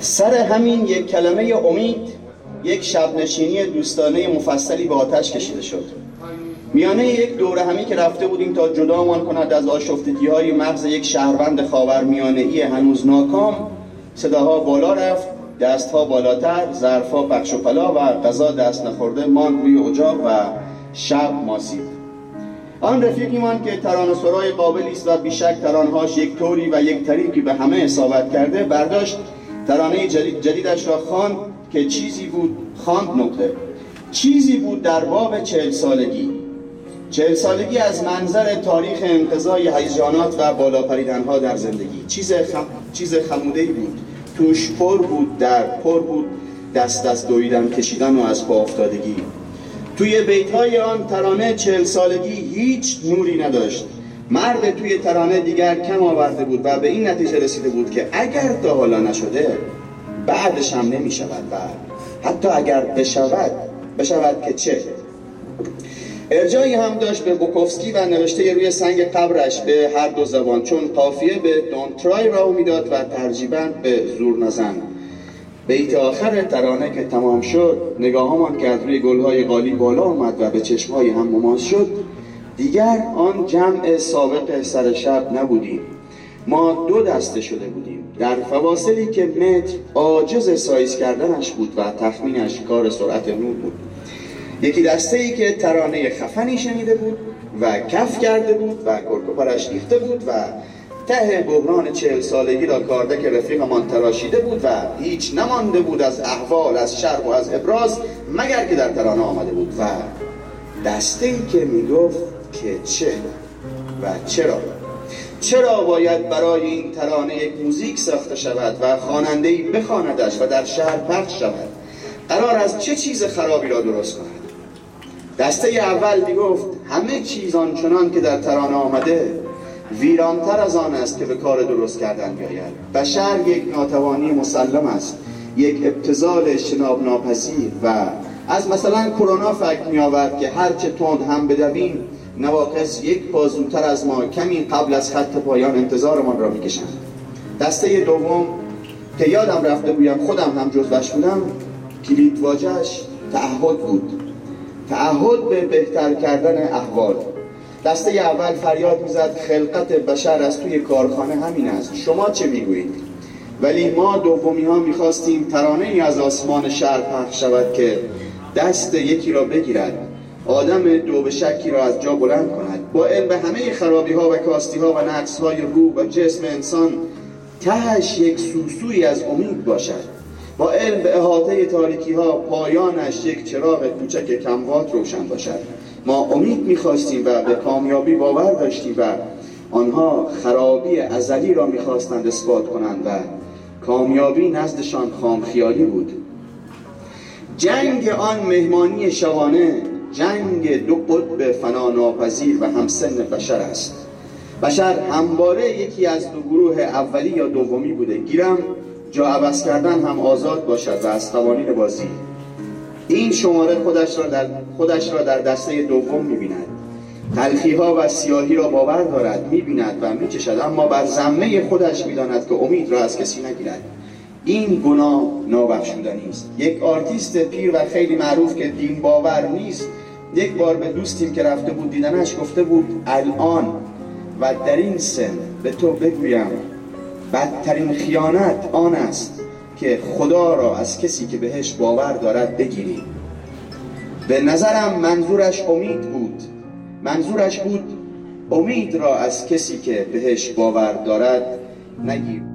سر همین یک کلمه امید یک شب نشینی دوستانه مفصلی به آتش کشیده شد. میانه یک دوره همی که رفته بودیم تا جدامان کند از آشفتگی های مغز یک شهروند خاور میانه ای هنوز ناکام صداها بالا رفت دستها بالاتر ظرفها پخش و پلا و غذا دست نخورده مان روی اجاق و شب ماسید. آن رفیقیمان که تران سرای قابلی است و بیشک ترانهاش یک طوری و یک طریقی به همه اصابت کرده برداشت ترانه جدید جدیدش را خواند که چیزی بود خواند نقطه چیزی بود در باب چهل سالگی. چهل سالگی از منظر تاریخ انقضای هیجانات و بالا ها در زندگی. چیز, خم... چیز خموده بود. توش پر بود در پر بود دست از دویدن کشیدن و از پا افتادگی. توی بیت های آن ترانه چهل سالگی هیچ نوری نداشت. مرد توی ترانه دیگر کم آورده بود و به این نتیجه رسیده بود که اگر تا حالا نشده بعدش هم نمی شود و حتی اگر بشود بشود که چه؟ ارجایی هم داشت به بوکوفسکی و نوشته روی سنگ قبرش به هر دو زبان چون قافیه به دون ترای را می‌داد و ترجیبا به زور نزن بیت آخر ترانه که تمام شد نگاهمان که از روی گلهای غالی بالا آمد و به چشمهای هم مماس شد دیگر آن جمع سابق سر شب نبودیم. ما دو دسته شده بودیم. در فواصلی که متر عاجز سایز کردنش بود و تخمینش کار سرعت نور بود. یکی دسته ای که ترانه خفنی شنیده بود و کف کرده بود و کرکوپرش ریخته بود و ته بحران چهل سالگی را کاردک رفیقمان تراشیده بود و هیچ نمانده بود از احوال از شرق و از ابراز مگر که در ترانه آمده بود. و دسته ای که می‌گفت که چه و چرا؟ چرا باید برای این ترانه یک موزیک ساخته شود و خواننده ای بخواندش و در شهر پخش شود؟ قرار از چه چیز خرابی را درست کند؟ دسته اول می‌گفت همه چیز آنچنان که در ترانه آمده ویرانتر از آن است که به کار درست کردن بیاید. بشر یک ناتوانی مسلم است. یک ابتزال شناب ناپذیر و از مثلا کرونا فکر می آورد که هرچه تند هم بدویم نواقص یک پا زودتر از ما کمی قبل از خط پایان انتظارمان را می‌کشند. دسته دوم که یادم رفته بویم خودم هم جزوش بودم کلید واجهش تعهد بود. تعهد به بهتر کردن احوال. دسته اول فریاد می‌زد خلقت بشر از توی کارخانه همین است. شما چه می‌گویید؟ ولی ما دومی ها می‌خواستیم ترانه ای از آسمان شهر پخش شود که دست یکی را بگیرد آدم دو به شکی را از جا بلند کند. با علم به همه خرابی ها و کاستی ها و نقص های روح و جسم انسان تهش یک سوسوی از امید باشد. با علم به احاطه تاریکی ها پایانش یک چراغ کوچک کموات روشن باشد. ما امید می‌خواستیم و به کامیابی باور داشتیم و آنها خرابی ازلی را می‌خواستند اثبات کنند و کامیابی نزدشان خامخیالی بود. جنگ آن مهمانی شبانه جنگ دو قطب فنا ناپذیر و همسن بشر است. بشر همواره یکی از دو گروه اولی یا دومی بوده. گیرم جا عوض کردن هم آزاد باشد و از قوانین بازی این شماره خودش را در, خودش را در دسته دوم می‌بیند. تلخی ها و سیاهی را باور دارد می‌بیند و میچشد اما بر ذمه خودش می‌داند که امید را از کسی نگیرد. این گناه نابخشودنی است. یک آرتیست پیر و خیلی معروف که دین باور نیست یک بار به دوستم که رفته بود دیدنش گفته بود الان. و در این سن به تو بگویم بدترین خیانت آن است که خدا را از کسی که بهش باور دارد بگیری. به نظرم منظورش امید بود. منظورش بود امید را از کسی که بهش باور دارد نگیر.